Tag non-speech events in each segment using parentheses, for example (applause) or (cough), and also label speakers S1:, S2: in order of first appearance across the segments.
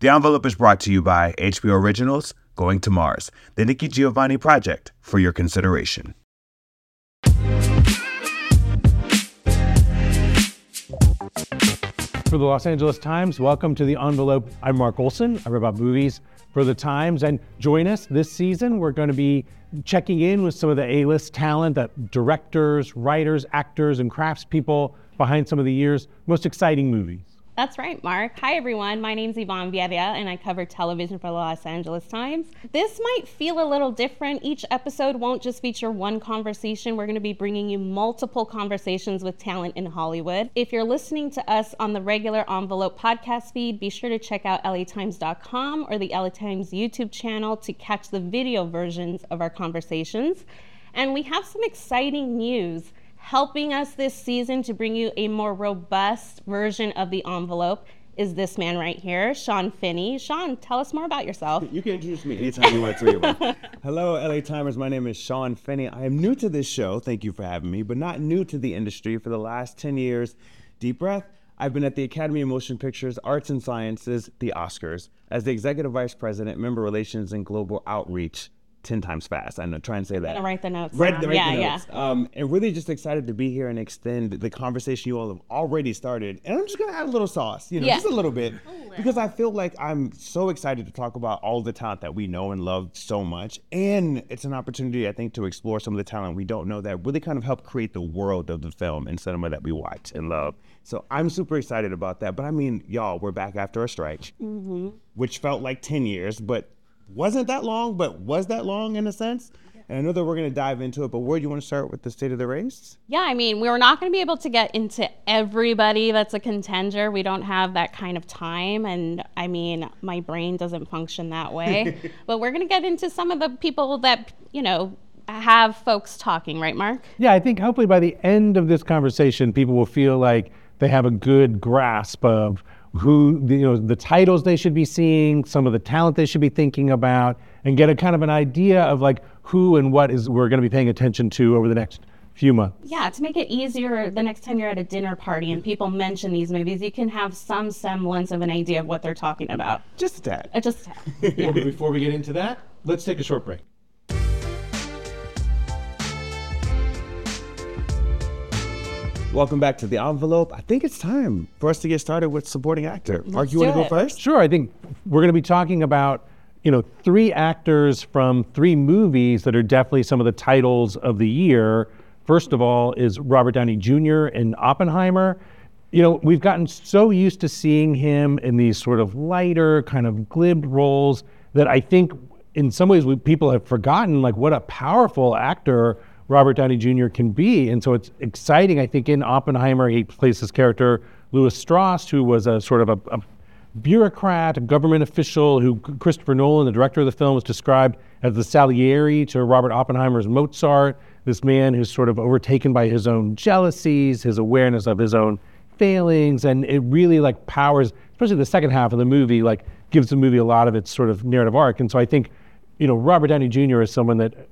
S1: The envelope is brought to you by HBO Originals, Going to Mars, the Nikki Giovanni Project, for your consideration.
S2: For the Los Angeles Times, welcome to the envelope. I'm Mark Olson. I write about movies for the Times. And join us this season. We're going to be checking in with some of the A list talent, that directors, writers, actors, and craftspeople behind some of the year's most exciting movies.
S3: That's right, Mark. Hi, everyone. My name's Yvonne Villarreal, and I cover television for the Los Angeles Times. This might feel a little different. Each episode won't just feature one conversation. We're going to be bringing you multiple conversations with talent in Hollywood. If you're listening to us on the regular Envelope podcast feed, be sure to check out latimes.com or the LA Times YouTube channel to catch the video versions of our conversations. And we have some exciting news helping us this season to bring you a more robust version of the envelope is this man right here, Shawn Finnie. Shawn, tell us more about yourself.
S4: You can introduce me anytime you want to. (laughs) Hello, LA Timers. My name is Shawn Finnie. I am new to this show. Thank you for having me, but not new to the industry. For the last 10 years, deep breath, I've been at the Academy of Motion Pictures, Arts and Sciences, the Oscars, as the Executive Vice President, Member Relations, and Global Outreach 10 times fast. I'm trying to say that.
S3: I'm write the notes.
S4: Read,
S3: down.
S4: write
S3: yeah,
S4: the notes.
S3: yeah.
S4: Um, and really just excited to be here and extend the conversation you all have already started. And I'm just going to add a little sauce, you know,
S3: Yeah.
S4: just a little bit. Because I feel like I'm so excited to talk about all the talent that we know and love so much. And it's an opportunity, I think, to explore some of the talent we don't know that really kind of help create the world of the film and cinema that we watch and love. So I'm super excited about that. But I mean, y'all, we're back after a strike, which felt like 10 years, but wasn't that long, but was that long in a sense? And I know that we're going to dive into it, but where do you want to start with the state of the race?
S3: Yeah, I mean, we're not going to be able to get into everybody that's a contender. We don't have that kind of time. And I mean, my brain doesn't function that way. (laughs) but we're going to get into some of the people that, you know, have folks talking, right, Mark?
S2: Yeah, I think hopefully by the end of this conversation, people will feel like they have a good grasp of who, you know, the titles they should be seeing, some of the talent they should be thinking about, and get a kind of an idea of like who and what is we're going to be paying attention to over the next few months.
S3: Yeah, to make it easier the next time you're at a dinner party and people mention these movies, you can have some semblance of an idea of what they're talking about.
S4: Just that.
S3: Uh, Just
S2: Well, (laughs) but before we get into that, let's take a short break.
S4: Welcome back to the envelope. I think it's time for us to get started with supporting actor. Mark, you want to go first?
S2: Sure, I think we're going to be talking about, you know, three actors from three movies that are definitely some of the titles of the year. First of all is Robert Downey Jr. in Oppenheimer. You know, we've gotten so used to seeing him in these sort of lighter, kind of glib roles that I think in some ways we, people have forgotten like what a powerful actor Robert Downey Jr. can be. And so it's exciting. I think in Oppenheimer, he plays this character, Lewis Strauss, who was a sort of a, a bureaucrat, a government official who Christopher Nolan, the director of the film, has described as the Salieri to Robert Oppenheimer's Mozart. This man who's sort of overtaken by his own jealousies, his awareness of his own failings, and it really like powers, especially the second half of the movie, like gives the movie a lot of its sort of narrative arc. And so I think, you know, Robert Downey Jr. is someone that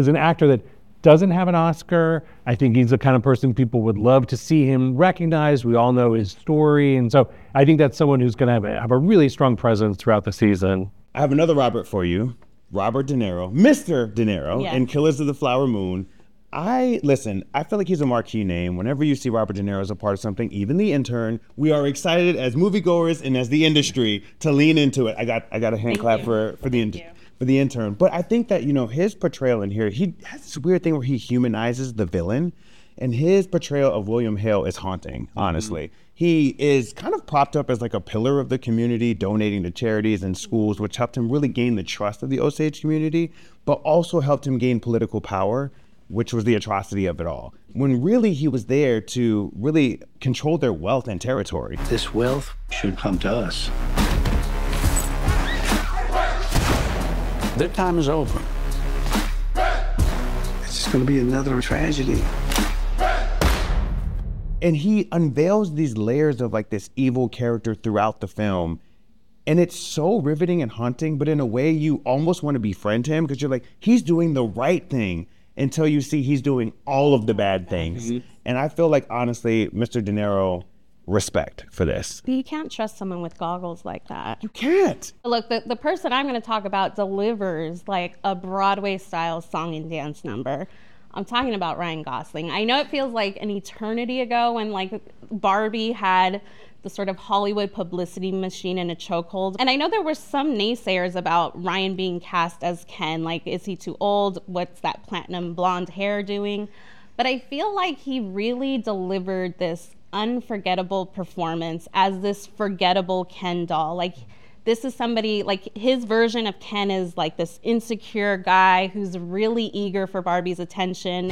S2: is an actor that doesn't have an Oscar. I think he's the kind of person people would love to see him recognized. We all know his story. And so I think that's someone who's going to have a, have a really strong presence throughout the season.
S4: I have another Robert for you. Robert De Niro, Mr. De Niro,
S3: Yeah.
S4: in Killers of the Flower Moon. I listen. I feel like he's a marquee name. Whenever you see Robert De Niro as a part of something, even The Intern, we are excited as moviegoers and as the industry to lean into it. I got I got a hand clap
S3: you.
S4: for for the in- for the intern. But I think that you know his portrayal in here, he has this weird thing where he humanizes the villain, and his portrayal of William Hale is haunting. Mm-hmm. Honestly, he is kind of propped up as like a pillar of the community, donating to charities and schools, which helped him really gain the trust of the Osage community, but also helped him gain political power. Which was the atrocity of it all. When really he was there to really control their wealth and territory.
S5: This wealth should come to us. Their time is over. It's just going to be another tragedy.
S4: and he unveils these layers of like this evil character throughout the film and it's so riveting and haunting but in a way you almost want to befriend him because you're like he's doing the right thing until you see he's doing all of the bad things mm-hmm. and i feel like honestly mr de niro respect for this.
S3: You can't trust someone with goggles like that.
S4: You can't.
S3: Look, the, the person I'm going to talk about delivers like a Broadway style song and dance number. I'm talking about Ryan Gosling. I know it feels like an eternity ago when like Barbie had the sort of Hollywood publicity machine in a chokehold. And I know there were some naysayers about Ryan being cast as Ken. Like, is he too old? What's that platinum blonde hair doing? But I feel like he really delivered this unforgettable performance as this forgettable Ken doll. Like, this is somebody like his version of Ken is like this insecure guy who's really eager for Barbie's attention.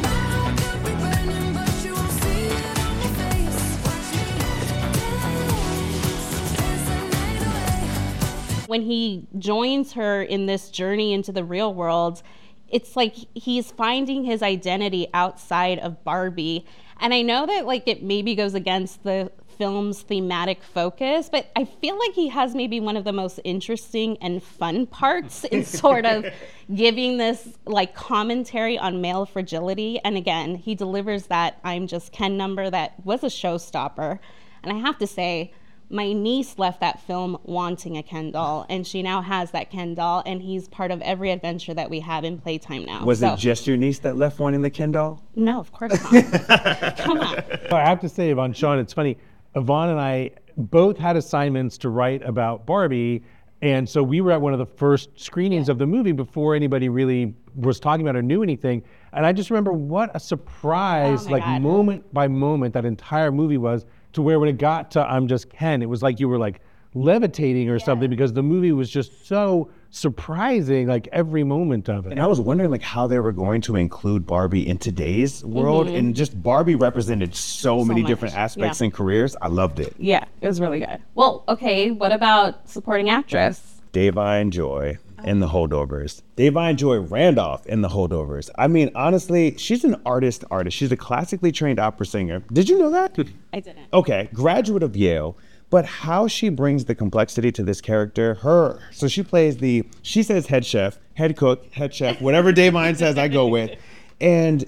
S3: When he joins her in this journey into the real world, it's like he's finding his identity outside of Barbie. And I know that like it maybe goes against the film's thematic focus, but I feel like he has maybe one of the most interesting and fun parts in (laughs) sort of giving this like commentary on male fragility. And again, he delivers that I'm just Ken number that was a showstopper. And I have to say, my niece left that film wanting a Ken doll, and she now has that Ken doll, and he's part of every adventure that we have in Playtime now.
S4: Was
S3: So-
S4: it just your niece that left wanting the Ken doll?
S3: No, of course not. (laughs) Come on.
S2: I have to say, Yvonne, Shawn, it's funny. Yvonne and I both had assignments to write about Barbie. And so we were at one of the first screenings of the movie before anybody really was talking about it or knew anything. And I just remember what a surprise,
S3: Oh
S2: like
S3: God.
S2: moment by moment, that entire movie was to where when it got to I'm Just Ken, it was like you were like levitating or something because the movie was just so surprising, like every moment of it.
S4: And I was wondering like how they were going to include Barbie in today's world, mm-hmm. and just Barbie represented so, many
S3: much,
S4: different aspects
S3: yeah.
S4: and careers. I loved it.
S3: Yeah, it was really good. Well, okay, what about supporting actress?
S4: Da'Vine Joy in the holdovers. Da'Vine Joy Randolph in the holdovers. I mean, honestly, she's an artist artist. She's a classically trained opera singer. Did you know that? (laughs)
S3: I didn't.
S4: okay, graduate of Yale. But how she brings the complexity to this character, her so she plays the she says head chef, head cook, head chef, whatever Da'Vine says, I go with. And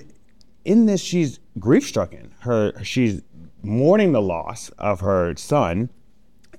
S4: in this, she's grief stricken. Her she's mourning the loss of her son,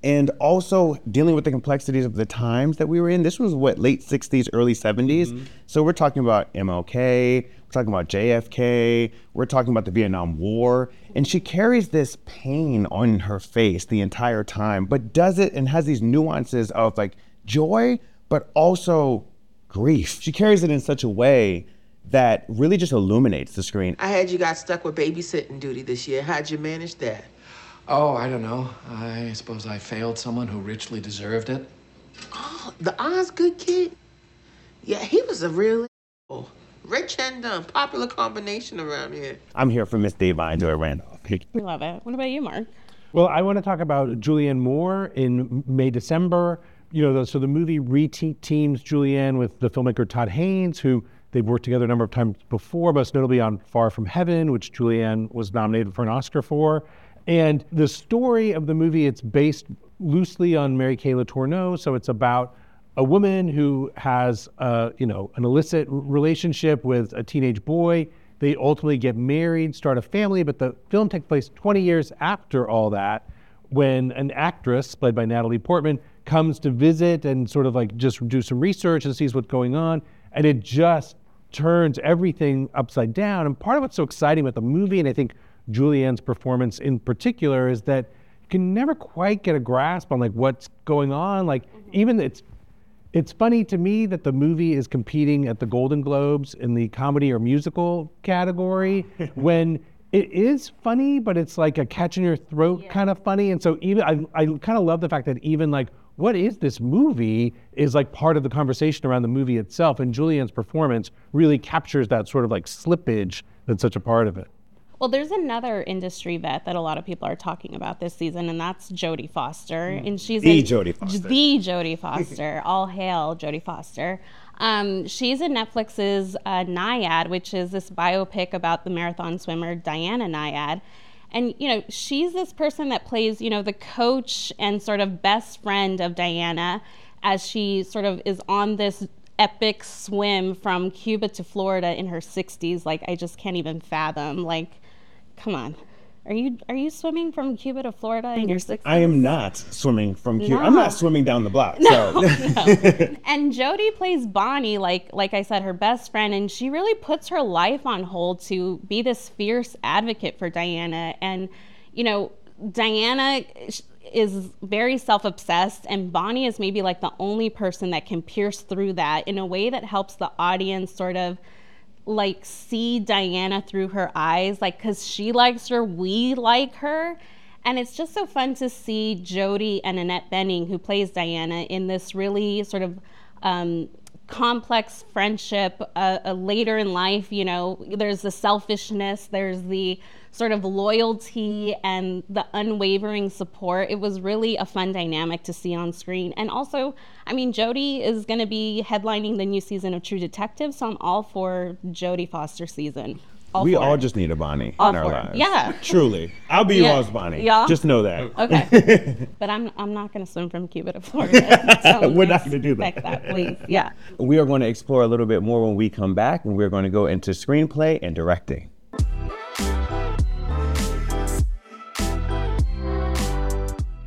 S4: and also dealing with the complexities of the times that we were in. This was what late '60s, early '70s. Mm-hmm. So we're talking about MLK, we're talking about JFK, we're talking about the Vietnam War, and she carries this pain on her face the entire time, but does it and has these nuances of like joy, but also grief. She carries it in such a way that really just illuminates the screen.
S6: I had you got stuck with babysitting duty this year. How'd you manage that?
S7: Oh, I don't know. I suppose I failed someone who richly deserved it.
S6: Oh, the Osgood kid? Yeah, he was a real a-hole. rich and dumb. Popular combination around here.
S4: I'm here for Miss Da'Vine Joy Randolph.
S3: We love it. What about you, Mark?
S2: Well, I want to talk about Julianne Moore in May, December. You know, the, so the movie re-teams Julianne with the filmmaker Todd Haynes, who they've worked together a number of times before, most notably on Far From Heaven, which Julianne was nominated for an Oscar for. And the story of the movie, it's based loosely on Mary Kay Letourneau. So it's about a woman who has, uh, you know, an illicit relationship with a teenage boy. They ultimately get married, start a family, but the film takes place 20 years after all that, when an actress played by Natalie Portman comes to visit and sort of like just do some research and sees what's going on, and it just turns everything upside down. And part of what's so exciting about the movie, and I think Julianne's performance in particular, is that you can never quite get a grasp on like what's going on. Like mm-hmm. even it's it's funny to me that the movie is competing at the Golden Globes in the comedy or musical category (laughs) when it is funny, but it's like a catch in your throat kind of funny. And so even I, I kind of love the fact that even like what is this movie is like part of the conversation around the movie itself. And Julianne's performance really captures that sort of like slippage that's such a part of it.
S3: Well, there's another industry vet that a lot of people are talking about this season, and that's Jodie Foster. And she's
S4: The Jodie Foster.
S3: The Jodie Foster. (laughs) All hail Jodie Foster. Um, she's in Netflix's uh, Nyad, which is this biopic about the marathon swimmer Diana Nyad. And, you know, she's this person that plays, you know, the coach and sort of best friend of Diana as she sort of is on this epic swim from Cuba to Florida in her 60s. Like, I just can't even fathom. Like, come on. Are you are you swimming from Cuba to Florida in your sixth?
S4: I am not swimming from Cuba. I'm not swimming down the block. (laughs) so (laughs)
S3: And Jodie plays Bonnie, like like I said, her best friend, and she really puts her life on hold to be this fierce advocate for Diana. And you know, Diana is very self-obsessed, and Bonnie is maybe like the only person that can pierce through that in a way that helps the audience sort of like see Diana through her eyes, like because she likes her, we like her. And it's just so fun to see Jodie and Annette Bening, who plays Diana, in this really sort of um, complex friendship. Uh, uh, later in life, you know, there's the selfishness, there's the sort of loyalty and the unwavering support. It was really a fun dynamic to see on screen. And also, I mean, Jodie is going to be headlining the new season of True Detective, so I'm all for Jodie Foster season. All
S4: we all
S3: it.
S4: just need a Bonnie
S3: All
S4: in our
S3: it.
S4: lives.
S3: Yeah.
S4: Truly. I'll be
S3: Yeah.
S4: y'all's Bonnie.
S3: Yeah.
S4: Just know that.
S3: Okay, (laughs) but I'm I'm not going to swim from Cuba to Florida. (laughs) So
S4: We're not gonna do that.
S3: that, please. Yeah.
S4: We are going to explore a little bit more when we come back, and we're going to go into screenplay and directing.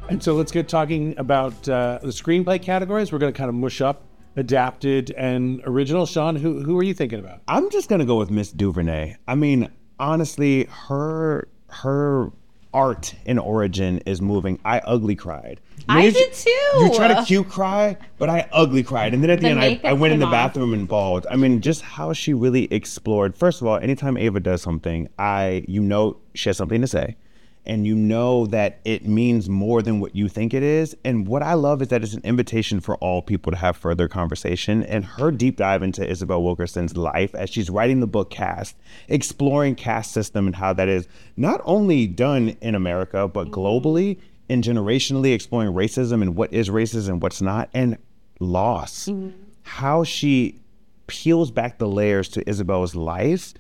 S2: And so let's get talking about uh, the screenplay categories. We're going to kind of mush up adapted and original. Shawn, who, who are you thinking about?
S4: I'm just gonna go with Miss DuVernay. I mean, honestly, her her art and origin is moving. I ugly cried.
S3: I
S4: you-
S3: did too.
S4: You try to cute cry, but I ugly cried, and then at the,
S3: The
S4: end, I, I went in the
S3: came off.
S4: bathroom and bawled. I mean, just how she really explored. First of all, anytime Ava does something, I you know she has something to say. And you know that it means more than what you think it is. And what I love is that it's an invitation for all people to have further conversation. And her deep dive into Isabel Wilkerson's life as she's writing the book Caste, exploring caste system and how that is not only done in America, but mm-hmm. globally and generationally exploring racism and what is racism and what's not, and loss. Mm-hmm. How she peels back the layers to Isabel's life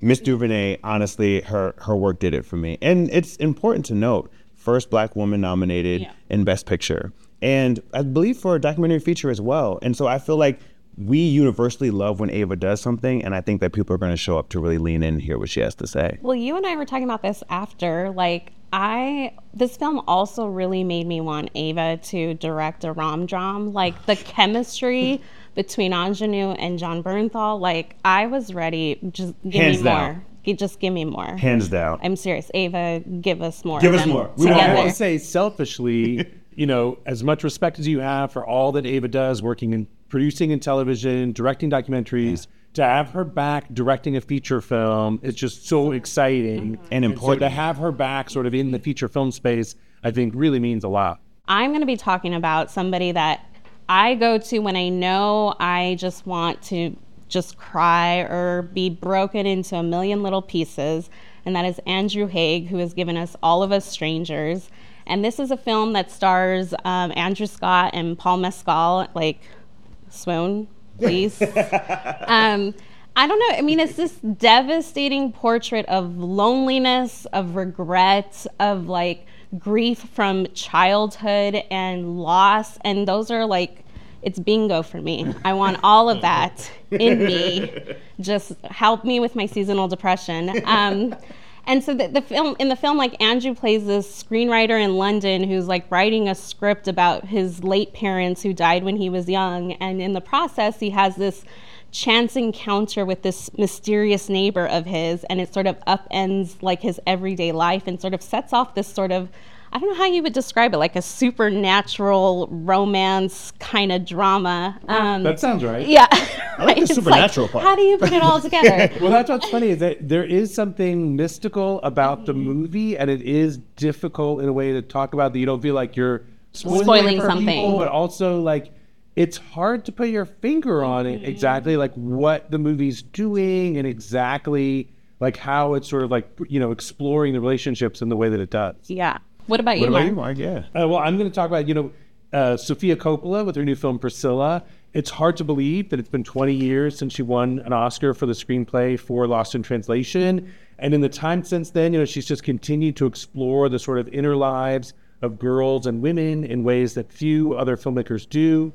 S4: Miss DuVernay, honestly, her her work did it for me. And it's important to note, first black woman nominated
S3: Yeah.
S4: in Best Picture. And I believe for a documentary feature as well. And so I feel like we universally love when Ava does something, and I think that people are going to show up to really lean in and hear what she has to say.
S3: Well, you and I were talking about this after. Like, I this film also really made me want Ava to direct a rom dram. Like the chemistry (laughs) between Aunjanue and Jon Bernthal. Like, I was ready. Just give
S4: Hands
S3: me
S4: down.
S3: more. Gi- Just give me more.
S4: Hands down.
S3: I'm serious, Ava. Give us more.
S4: Give us more. We
S2: Well,
S4: want
S2: I
S3: Together.
S2: have to say, selfishly, (laughs) you know, as much respect as you have for all that Ava does, working in producing in television, directing documentaries, to have her back directing a feature film is just so exciting mm-hmm.
S4: And
S2: so
S4: important.
S2: to have her back, sort of in the feature film space, I think really means a lot.
S3: I'm going to be talking about somebody that I go to when I know I just want to just cry or be broken into a million little pieces. And that is Andrew Haigh, who has given us All of Us Strangers. And this is a film that stars um, Andrew Scott and Paul Mescal, like, swoon, please. (laughs) um, I don't know. I mean, it's this devastating portrait of loneliness, of regret, of like grief from childhood and loss. And those are like, it's bingo for me. I want all of that in me. (laughs) Just help me with my seasonal depression. Um, and so the, the film in the film, like Andrew plays this screenwriter in London who's like writing a script about his late parents who died when he was young, and in the process, he has this chance encounter with this mysterious neighbor of his, and it sort of upends like his everyday life and sort of sets off this sort of I don't know how you would describe it, like a supernatural romance kind of drama. Um,
S2: That sounds right.
S3: yeah,
S4: I like (laughs) the supernatural part.
S3: How do you put it all together? (laughs)
S2: Well, that's what's funny is that there is something mystical about the movie, and it is difficult in a way to talk about that you don't feel like you're spoiling,
S3: Spoiling something.
S2: people, but also like it's hard to put your finger on it exactly like what the movie's doing and exactly like how it's sort of like you know exploring the relationships in the way that it does.
S3: yeah. What about you,
S4: What about
S3: Mark?
S4: you, Mark? Yeah.
S2: Uh, well, I'm going to talk about, you know, uh, Sofia Coppola with her new film Priscilla. It's hard to believe that it's been 20 years since she won an Oscar for the screenplay for Lost in Translation. And in the time since then, you know, she's just continued to explore the sort of inner lives of girls and women in ways that few other filmmakers do.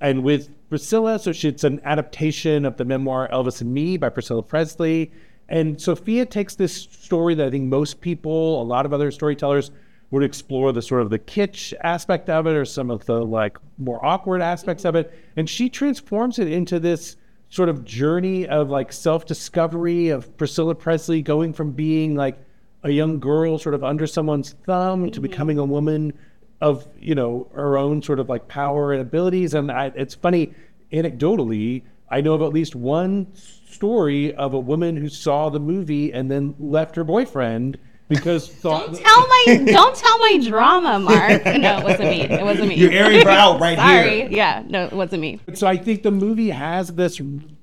S2: And with Priscilla, so she, it's an adaptation of the memoir Elvis and Me by Priscilla Presley. And Sofia takes this story that I think most people, a lot of other storytellers, would explore the sort of the kitsch aspect of it or some of the like more awkward aspects of it. And she transforms it into this sort of journey of like self-discovery of Priscilla Presley going from being like a young girl sort of under someone's thumb to mm-hmm. becoming a woman of you know her own sort of like power and abilities and I, it's funny anecdotally i know of at least one story of a woman who saw the movie and then left her boyfriend because thought
S3: Don't tell my (laughs) don't tell my drama, Mark. No, it wasn't me. It wasn't me.
S4: You're airing her out right (laughs)
S3: Sorry.
S4: here.
S3: Yeah, no, it wasn't me.
S2: so i think the movie has this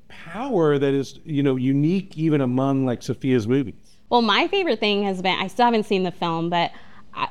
S2: power that is you know unique even among like sofia's movies
S3: Well, my favorite thing has been I still haven't seen the film, but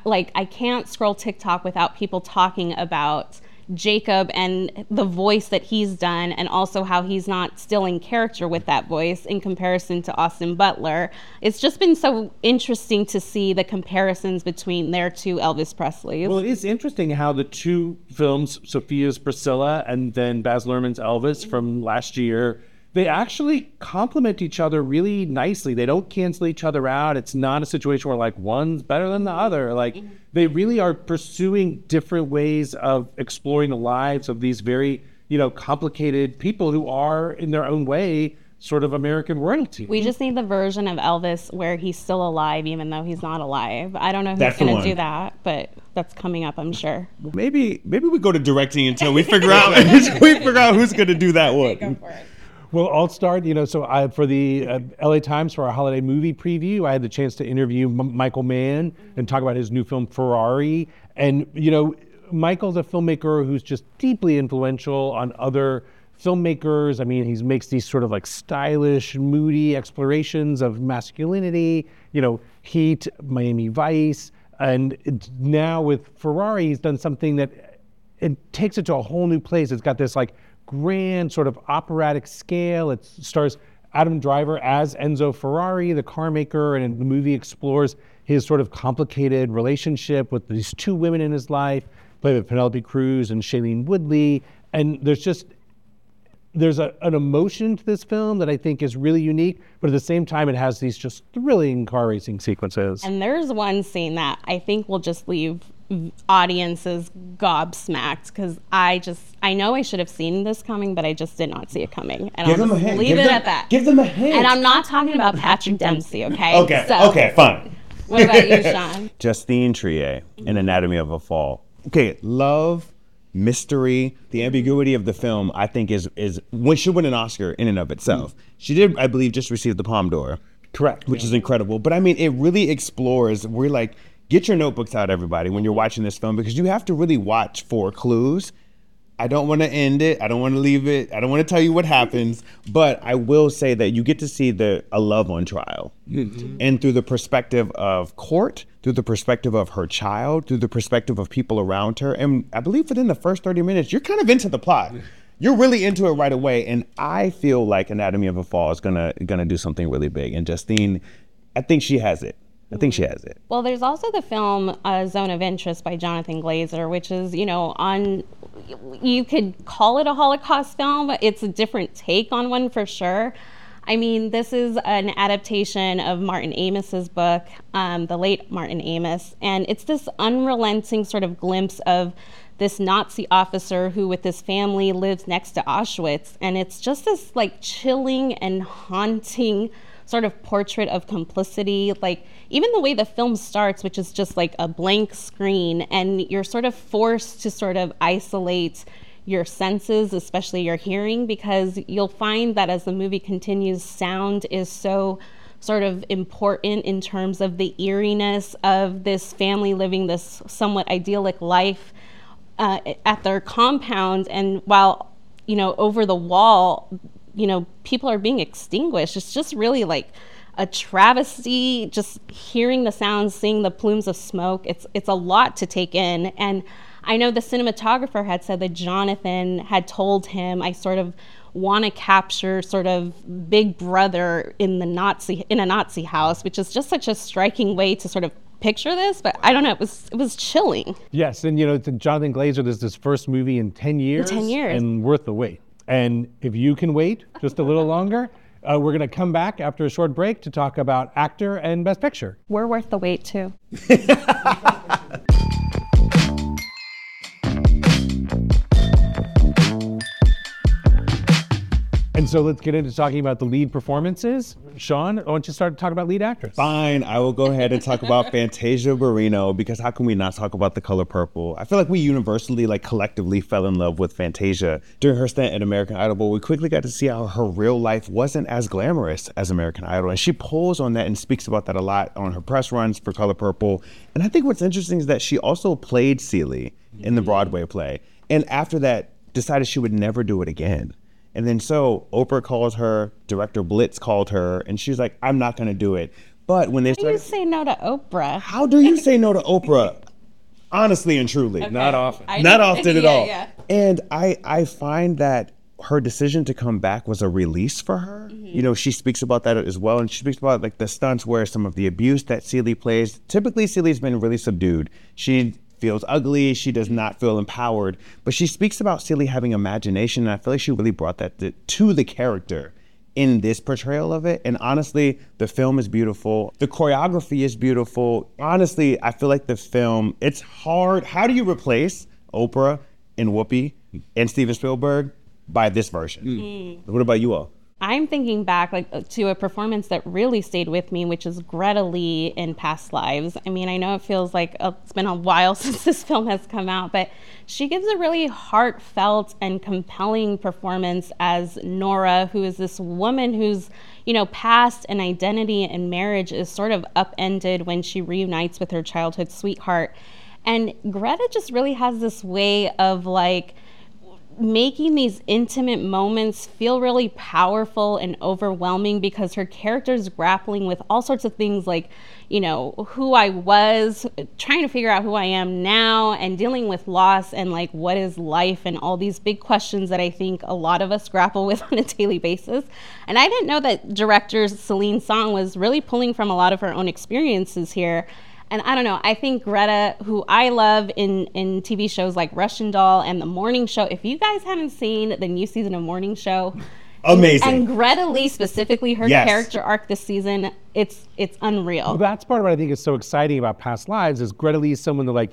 S3: Like I can't scroll TikTok without people talking about Jacob and the voice that he's done, and also how he's not still in character with that voice in comparison to Austin Butler. It's just been so interesting to see the comparisons between their two Elvis Presleys.
S2: Well, it is interesting how the two films, Sofia's Priscilla and then Baz Luhrmann's Elvis from last year, they actually complement each other really nicely. They don't cancel each other out. It's not a situation where like one's better than the other. Like mm-hmm. they really are pursuing different ways of exploring the lives of these very, you know, complicated people who are in their own way sort of American royalty.
S3: we just need the version of Elvis where he's still alive, even though he's not alive. I don't know who's going to do that, but that's coming up, I'm sure.
S4: Maybe maybe we go to directing until we (laughs) figure out (laughs) we figure out who's gonna do that one.
S2: Well, I'll start. You know, so I for the uh, LA Times for our holiday movie preview, I had the chance to interview M- Michael Mann and talk about his new film Ferrari. And you know, Michael's a filmmaker who's just deeply influential on other filmmakers. I mean, he makes these sort of like stylish, moody explorations of masculinity. You know, Heat, Miami Vice, and now with Ferrari, he's done something that it takes it to a whole new place. It's got this like grand sort of operatic scale. It stars Adam Driver as Enzo Ferrari, the car maker, and the movie explores his sort of complicated relationship with these two women in his life, played by Penelope Cruz and Shailene Woodley. And there's just there's a, an emotion to this film that I think is really unique, but at the same time, it has these just thrilling car racing sequences.
S3: And there's one scene that I think will just leave audiences gobsmacked because I just I know I should have seen this coming, but I just did not see it coming. And
S4: Give
S3: I'll
S4: them a hint.
S3: leave
S4: Give
S3: it
S4: them-
S3: at that.
S4: give them a hint.
S3: And I'm not talking about Patrick Dempsey, okay?
S4: Okay,
S3: So,
S4: okay, fine.
S3: What about you, Shawn? (laughs)
S4: Justine Triet in Anatomy of a Fall. Okay, love, mystery, the ambiguity of the film. I think is is when should win an Oscar in and of itself. She did, I believe, just receive the Palme d'Or.
S2: Correct.
S4: which is incredible. But I mean, it really explores. We're like, get your notebooks out, everybody, when you're watching this film, because you have to really watch for clues. I don't want to end it. I don't want to leave it. I don't want to tell you what happens. But I will say that you get to see the a love on trial, mm-hmm. and through the perspective of court, through the perspective of her child, through the perspective of people around her, and I believe within the first thirty minutes, you're kind of into the plot. (laughs) You're really into it right away, and I feel like Anatomy of a Fall is gonna gonna do something really big. And Justine, I think she has it. I think she has it.
S3: Well, there's also the film uh, Zone of Interest by Jonathan Glazer, which is, you know, on, you could call it a Holocaust film, but it's a different take on one for sure. I mean, this is an adaptation of Martin Amis's book, um, the late Martin Amis, and it's this unrelenting sort of glimpse of this Nazi officer who, with his family, lives next to Auschwitz, and it's just this like chilling and haunting sort of portrait of complicity. Like, even the way the film starts, which is just like a blank screen, and you're sort of forced to sort of isolate your senses, especially your hearing, because you'll find that as the movie continues, sound is so sort of important in terms of the eeriness of this family living this somewhat idyllic life uh, at their compound. And while, you know, over the wall, you know, people are being extinguished. It's just really like a travesty. Just hearing the sounds, seeing the plumes of smoke. It's it's a lot to take in. And I know the cinematographer had said that Jonathan had told him, I sort of want to capture sort of Big Brother in the Nazi in a Nazi house, which is just such a striking way to sort of picture this. But I don't know, it was it was chilling.
S2: Yes, and you know, Jonathan Glazer, this is his first movie in 10 years.
S3: 10 years.
S2: And worth the wait. And if you can wait just a little longer, Uh, we're going to come back after a short break to talk about actor and Best Picture.
S3: We're worth the wait too. (laughs)
S2: And so let's get into talking about the lead performances. Shawn, why don't you start to talk about lead actress?
S4: Fine, I will go ahead and talk about (laughs) Fantasia Barrino because how can we not talk about the color purple? I feel like we universally, like collectively, fell in love with Fantasia during her stint at American Idol, but we quickly got to see how her real life wasn't as glamorous as American Idol, and she pulls on that and speaks about that a lot on her press runs for Color Purple. And I think what's interesting is that she also played Celie in the mm-hmm. Broadway play, and after that, decided she would never do it again. And then so Oprah calls her, director Blitz called her, and she's like, I'm not gonna do it. But when they
S3: How do you say no to Oprah?
S4: how do you say no to Oprah? Honestly and truly.
S2: Not often.
S3: I
S4: Not often at (laughs)
S3: Yeah,
S4: all.
S3: yeah.
S4: And I I find that her decision to come back was a release for her. Mm-hmm. You know, she speaks about that as well, and she speaks about like the stunts where some of the abuse that Celie plays. Typically, Celie's been really subdued. She feels ugly. She does not feel empowered. But she speaks about Celie having imagination, and I feel like she really brought that to, to the character in this portrayal of it. And honestly, the film is beautiful. The choreography is beautiful. Honestly, I feel like the film, it's hard. How do you replace Oprah and Whoopi and Steven Spielberg by this version? Mm. What about you all?
S3: I'm thinking back like uh, to a performance that really stayed with me, which is Greta Lee in Past Lives. I mean, I know it feels like uh, it's been a while (laughs) since this film has come out, but she gives a really heartfelt and compelling performance as Nora, who is this woman whose, you know, past and identity and marriage is sort of upended when she reunites with her childhood sweetheart. And Greta just really has this way of like making these intimate moments feel really powerful and overwhelming because her character is grappling with all sorts of things like, you know, who I was, trying to figure out who I am now, and dealing with loss and like what is life and all these big questions that I think a lot of us grapple (laughs) with on a daily basis. And I didn't know that director Celine Song was really pulling from a lot of her own experiences here. And I don't know. I think Greta, who I love in in TV shows like Russian Doll and The Morning Show. If you guys haven't seen the new season of Morning Show,
S4: Amazing.
S3: and Greta Lee specifically, her
S4: Yes.
S3: character arc this season, it's it's unreal.
S2: Well, that's part of what I think is so exciting about Past Lives is Greta Lee is someone that like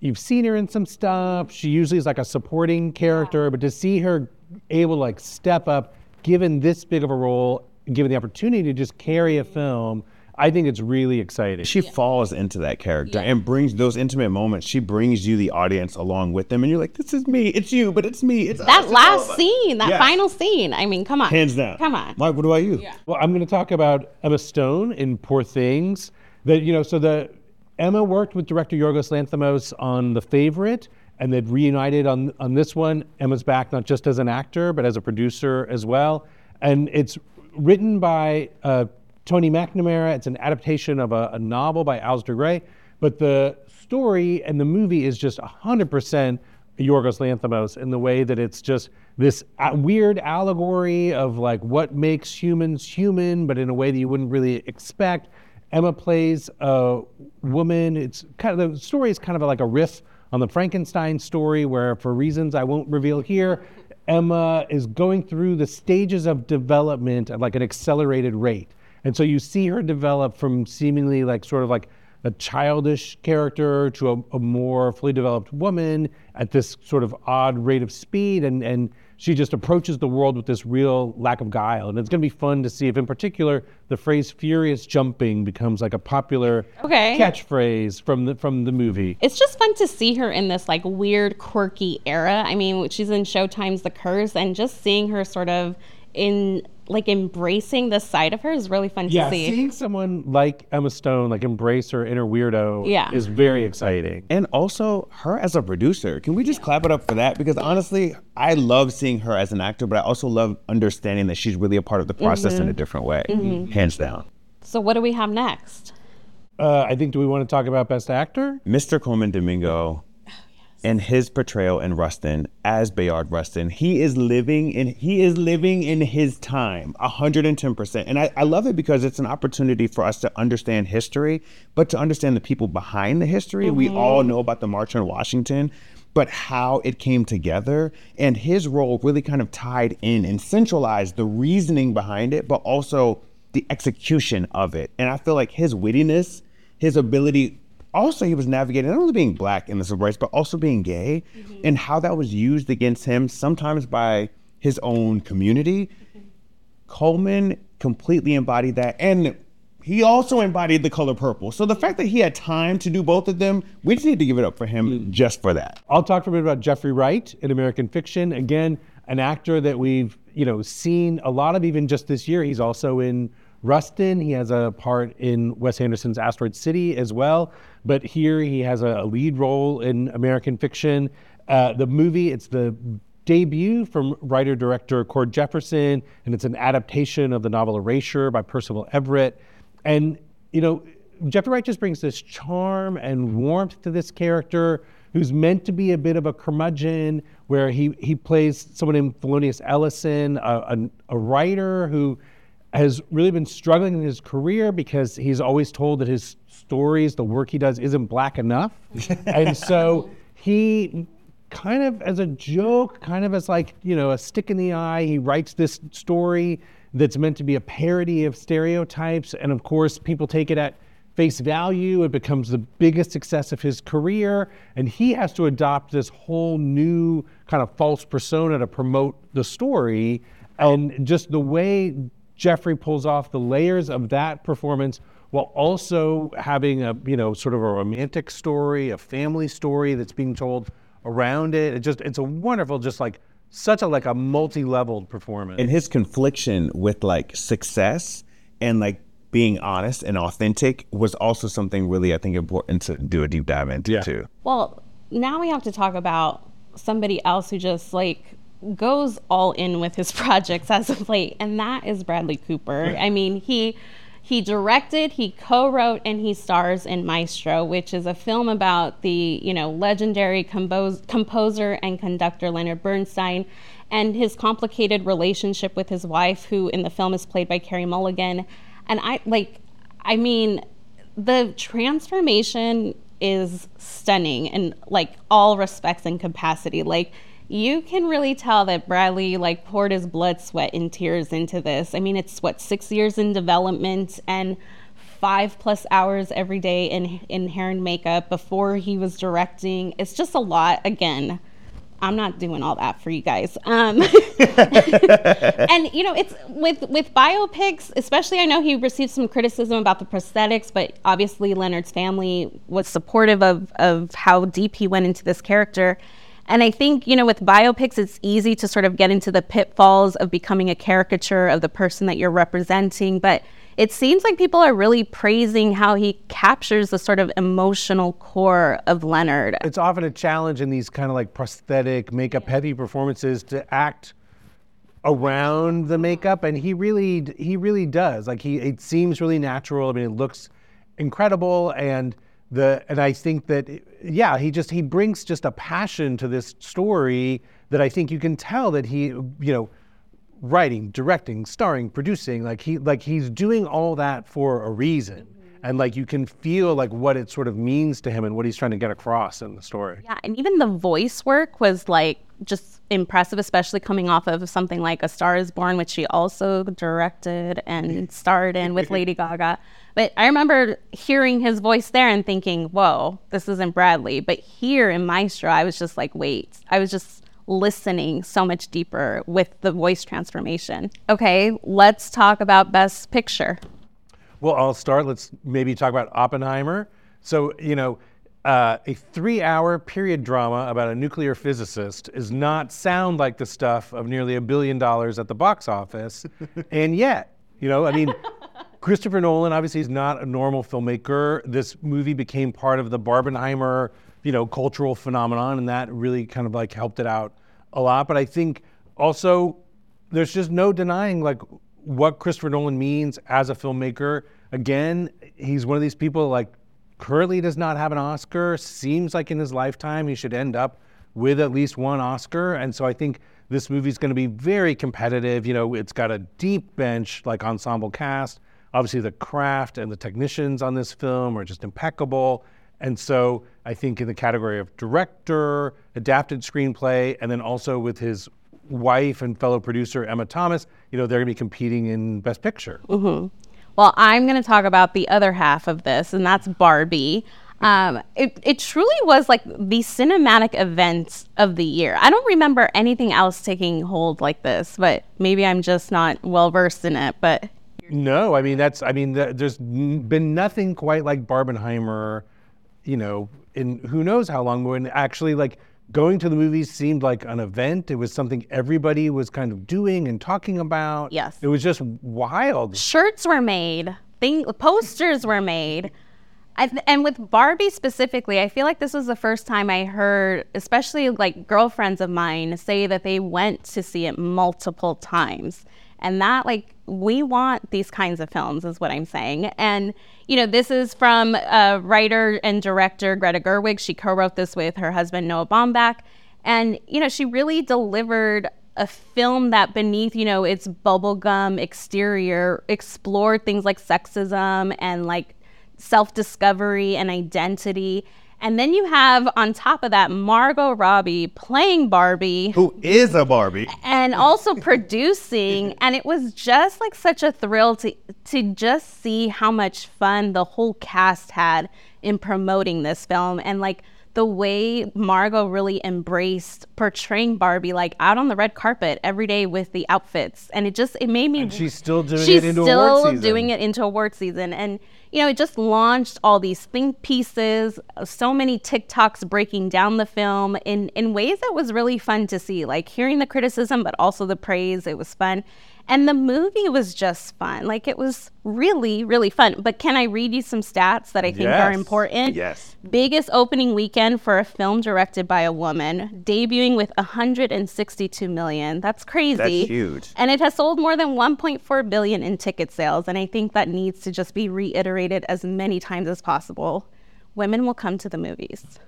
S2: you've seen her in some stuff. She usually is like a supporting character, but to see her able to like step up, given this big of a role, given the opportunity to just carry a film, I think it's really exciting.
S4: She falls into that character and brings those intimate moments. She brings you, the audience, along with them, and you're like, "This is me. It's you, but it's me. It's
S3: that
S4: it's all
S3: last
S4: of us."
S3: scene, that
S4: Yes.
S3: final scene. I mean, come on,
S4: hands down.
S3: Come on.
S4: Mike. What about you?
S2: Well, I'm going to talk about Emma Stone in Poor Things. That you know, so the Emma worked with director Yorgos Lanthimos on The Favorite, and they'd reunited on on this one. Emma's back not just as an actor, but as a producer as well. And it's written by uh, Tony McNamara. It's an adaptation of a, a novel by Alasdair Gray, but the story and the movie is just 100% Yorgos Lanthimos in the way that it's just this uh, weird allegory of like what makes humans human, but in a way that you wouldn't really expect. Emma plays a woman. It's kind of the story is kind of like a riff on the Frankenstein story, where for reasons I won't reveal here, Emma is going through the stages of development at like an accelerated rate. And so you see her develop from seemingly like sort of like a childish character to a, a more fully developed woman at this sort of odd rate of speed. And, and she just approaches the world with this real lack of guile. And it's going to be fun to see if, in particular, the phrase furious jumping becomes like a popular
S3: Okay.
S2: catchphrase from the, from the movie.
S3: it's just fun to see her in this like weird, quirky era. I mean, she's in Showtime's The Curse, and just seeing her sort of in like embracing this side of her is really fun
S2: Yeah,
S3: to see.
S2: seeing someone like Emma Stone like embrace her inner weirdo
S3: Yeah.
S2: is very exciting.
S4: And also her as a producer. Can we just clap it up for that? Because honestly, I love seeing her as an actor, but I also love understanding that she's really a part of the process in a different way. Hands down.
S3: So, what do we have next?
S2: Uh, I think, do we want to talk about Best Actor?
S4: Mr. Colman Domingo and his portrayal in Rustin as Bayard Rustin, he is living in he is living in his time, 110%. And I, I love it because it's an opportunity for us to understand history, but to understand the people behind the history. We mm-hmm. all know about the March on Washington. but how it came together. And his role really kind of tied in and centralized the reasoning behind it, but also the execution of it. And I feel like his wittiness, his ability, also he was navigating not only being black in the civil rights, but also being gay, mm-hmm. and how that was used against him sometimes by his own community. Colman completely embodied that. And he also embodied the color purple. So the fact that he had time to do both of them, we just need to give it up for him mm. just for that.
S2: I'll talk for a bit about Jeffrey Wright in American Fiction. Again, an actor that we've you know seen a lot of even just this year. He's also in Rustin. He has a part in Wes Anderson's Asteroid City as well. But here he has a, a lead role in American Fiction. Uh, the movie, it's the debut from writer director Cord Jefferson, and it's an adaptation of the novel Erasure by Percival Everett. And, you know, Jeffrey Wright just brings this charm and warmth to this character who's meant to be a bit of a curmudgeon, where he, he plays someone named Thelonious Ellison, a, a, a writer who has really been struggling in his career because he's always told that his stories, the work he does, isn't black enough. (laughs) and so he kind of as a joke, kind of as like, you know, a stick in the eye, he writes this story that's meant to be a parody of stereotypes. And of course, people take it at face value. It becomes the biggest success of his career. And he has to adopt this whole new kind of false persona to promote the story. And just the way Jeffrey pulls off the layers of that performance while also having a, you know, sort of a romantic story, a family story that's being told around it. It just, it's a wonderful, just like such a like a multi-leveled performance.
S4: And his confliction with like success and like being honest and authentic was also something really I think important to do a deep dive into
S2: Yeah.
S4: too.
S3: Well, now we have to talk about somebody else who just like goes all in with his (laughs) projects as of late, and that is Bradley Cooper. I mean, he he directed, he co-wrote, and he stars in Maestro, which is a film about the you know legendary compos- composer and conductor Leonard Bernstein, and his complicated relationship with his wife, who in the film is played by Carey Mulligan. And I like, I mean, the transformation is stunning in like all respects and capacity. Like you can really tell that Bradley like poured his blood, sweat, and tears into this. I mean, it's what six years in development and five plus hours every day in in hair and makeup before he was directing. It's just a lot. Again, I'm not doing all that for you guys. Um, (laughs) and you know, it's with with biopics, especially. I know he received some criticism about the prosthetics, but obviously Leonard's family was supportive of of how deep he went into this character. And I think you know, with biopics, it's easy to sort of get into the pitfalls of becoming a caricature of the person that you're representing, but. It seems like people are really praising how he captures the sort of emotional core of Leonard.
S2: it's often a challenge in these kind of like prosthetic makeup heavy performances to act around the makeup and he really he really does like he it seems really natural i mean it looks incredible and the and i think that yeah he just he brings just a passion to this story that i think you can tell that he you know writing directing starring producing like he like he's doing all that for a reason and like you can feel like what it sort of means to him and what he's trying to get across in the story
S3: Yeah, and even the voice work was like just impressive, especially coming off of something like A Star is Born, which she also directed and starred in with (laughs) Lady Gaga. But I remember hearing his voice there and thinking, whoa, this isn't Bradley. But here in Maestro, I was just like, wait, I was just listening so much deeper with the voice transformation. Okay, let's talk about Best Picture.
S2: Well, I'll start. Let's maybe talk about Oppenheimer. So, you know, uh, a three hour period drama about a nuclear physicist does not sound like the stuff of nearly a billion dollars at the box office. (laughs) and yet, you know, I mean, (laughs) Christopher Nolan obviously is not a normal filmmaker. This movie became part of the Barbenheimer, you know, cultural phenomenon, and that really kind of like helped it out a lot. But I think also there's just no denying like what Christopher Nolan means as a filmmaker. Again, he's one of these people like currently does not have an Oscar. Seems like in his lifetime he should end up with at least one Oscar. And so I think this movie's going to be very competitive. You know, it's got a deep bench like ensemble cast. Obviously, the craft and the technicians on this film are just impeccable. And so I think in the category of director, adapted screenplay, and then also with his wife and fellow producer Emma Thomas, you know, they're going to be competing in Best Picture. Mm-hmm.
S3: Well, I'm going to talk about the other half of this, and that's Barbie. Um, it, it truly was like the cinematic event of the year. I don't remember anything else taking hold like this, but maybe I'm just not well versed in it. But
S2: No, I mean that's I mean th- there's been nothing quite like Barbenheimer, you know, in who knows how long when actually like going to the movies seemed like an event. It was something everybody was kind of doing and talking about.
S3: Yes.
S2: It was just wild.
S3: shirts were made, thing, posters were made. I th- and with Barbie specifically, I feel like this was the first time I heard, especially like girlfriends of mine, say that they went to see it multiple times. And that, like, we want these kinds of films, is what I'm saying. And, you know, this is from uh, writer and director Greta Gerwig. She co wrote this with her husband, Noah Baumbach. And, you know, she really delivered a film that beneath, you know, its bubblegum exterior explored things like sexism and like self-discovery and identity. And then you have on top of that Margot Robbie playing Barbie.
S4: Who is a Barbie?
S3: and also producing. And it was just like such a thrill to to just see how much fun the whole cast had in promoting this film. And like the way Margot really embraced portraying Barbie like out on the red carpet every day with the outfits. And it just it made me
S2: And she's still doing
S3: she's
S2: it into
S3: still
S2: award season.
S3: doing it into award season. And you know it just launched all these think pieces so many tiktoks breaking down the film in in ways that was really fun to see like hearing the criticism but also the praise it was fun and the movie was just fun like it was really really fun but can i read you some stats that i think are
S4: Yes.
S3: important
S4: Yes.
S3: biggest opening weekend for a film directed by a woman debuting with 162 million that's crazy
S4: That's huge.
S3: and it has sold more than 1.4 billion in ticket sales and i think that needs to just be reiterated as many times as possible women will come to the movies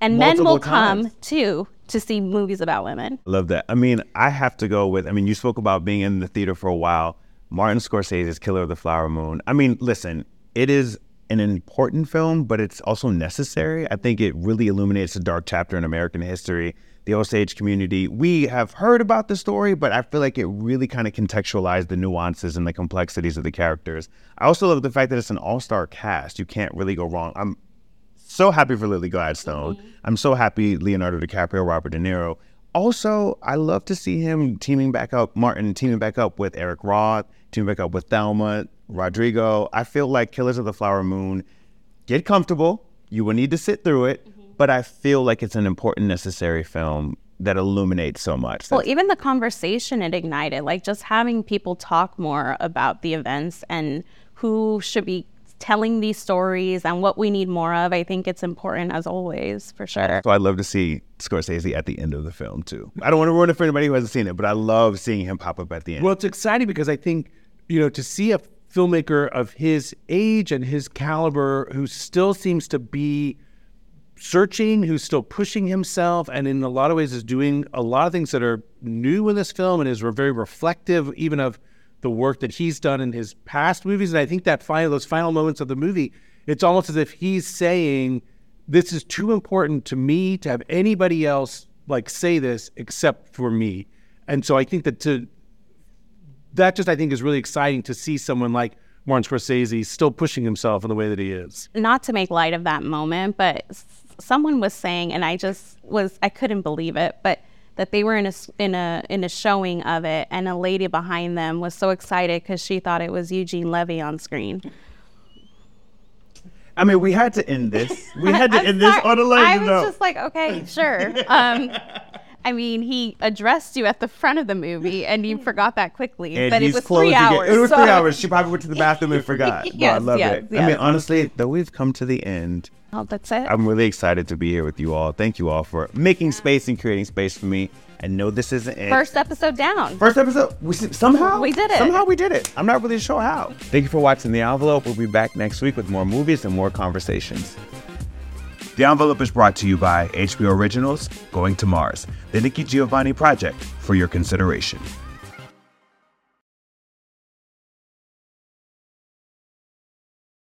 S3: and men will
S4: Multiple
S3: come too to see movies about women
S4: Love that. I mean, I have to go with. I mean, you spoke about being in the theater for a while. Martin Scorsese's Killer of the Flower Moon. I mean, listen, it is an important film, but it's also necessary. I think it really illuminates a dark chapter in American history. The Osage community. We have heard about the story, but I feel like it really kind of contextualized the nuances and the complexities of the characters. I also love the fact that it's an all-star cast. You can't really go wrong. I'm so happy for Lily Gladstone. Mm-hmm. I'm so happy Leonardo DiCaprio, Robert De Niro. Also, I love to see him teaming back up, Martin teaming back up with Eric Roth, teaming back up with Thelma, Rodrigo. I feel like Killers of the Flower Moon, get comfortable. You will need to sit through it, but I feel like it's an important, necessary film that illuminates so much.
S3: well even the conversation it ignited like just having people talk more about the events and who should be telling these stories and what we need more of i think it's important as always for sure
S4: so I'd love to see Scorsese at the end of the film too. I don't want to ruin it for anybody who hasn't seen it, but I love seeing him pop up at the end.
S2: Well, it's exciting because I think, you know, to see a filmmaker of his age and his caliber who still seems to be searching, who's still pushing himself, and in a lot of ways is doing a lot of things that are new in this film and is very reflective even of the work that he's done in his past movies. And I think that final, those final moments of the movie, it's almost as if he's saying, "This is too important to me to have anybody else like say this except for me." And so I think that to that just I think is really exciting to see someone like Martin Scorsese still pushing himself in the way that he is.
S3: not to make light of that moment, but someone was saying, and I just was, I couldn't believe it, but that they were in a in a in a showing of it, and a lady behind them was so excited because she thought it was Eugene Levy on screen.
S4: I mean, we had to end this. We (laughs) had to end this
S3: sorry.
S4: on a
S3: I
S4: lighter
S3: was
S4: note.
S3: just like, okay, sure. Um, (laughs) I mean, he addressed you at the front of the movie, and you (laughs) forgot that quickly.
S4: And
S3: but it was three
S4: it.
S3: hours.
S4: It was
S3: so-
S4: three hours. She probably went to the bathroom and forgot. (laughs) But I
S3: Yes,
S4: love
S3: yes,
S4: it. I mean, honestly, though we've come to the end,
S3: Oh, that's it.
S4: I'm really excited to be here with you all. Thank you all for making space and creating space for me. I know this isn't it.
S3: First episode down.
S4: First episode, we somehow
S3: We did it.
S4: Somehow we did it. I'm not really sure how. Thank you for watching the envelope. We'll be back next week with more movies and more conversations.
S1: The envelope is brought to you by HBO Originals, Going to Mars, the Nikki Giovanni Project, for your consideration.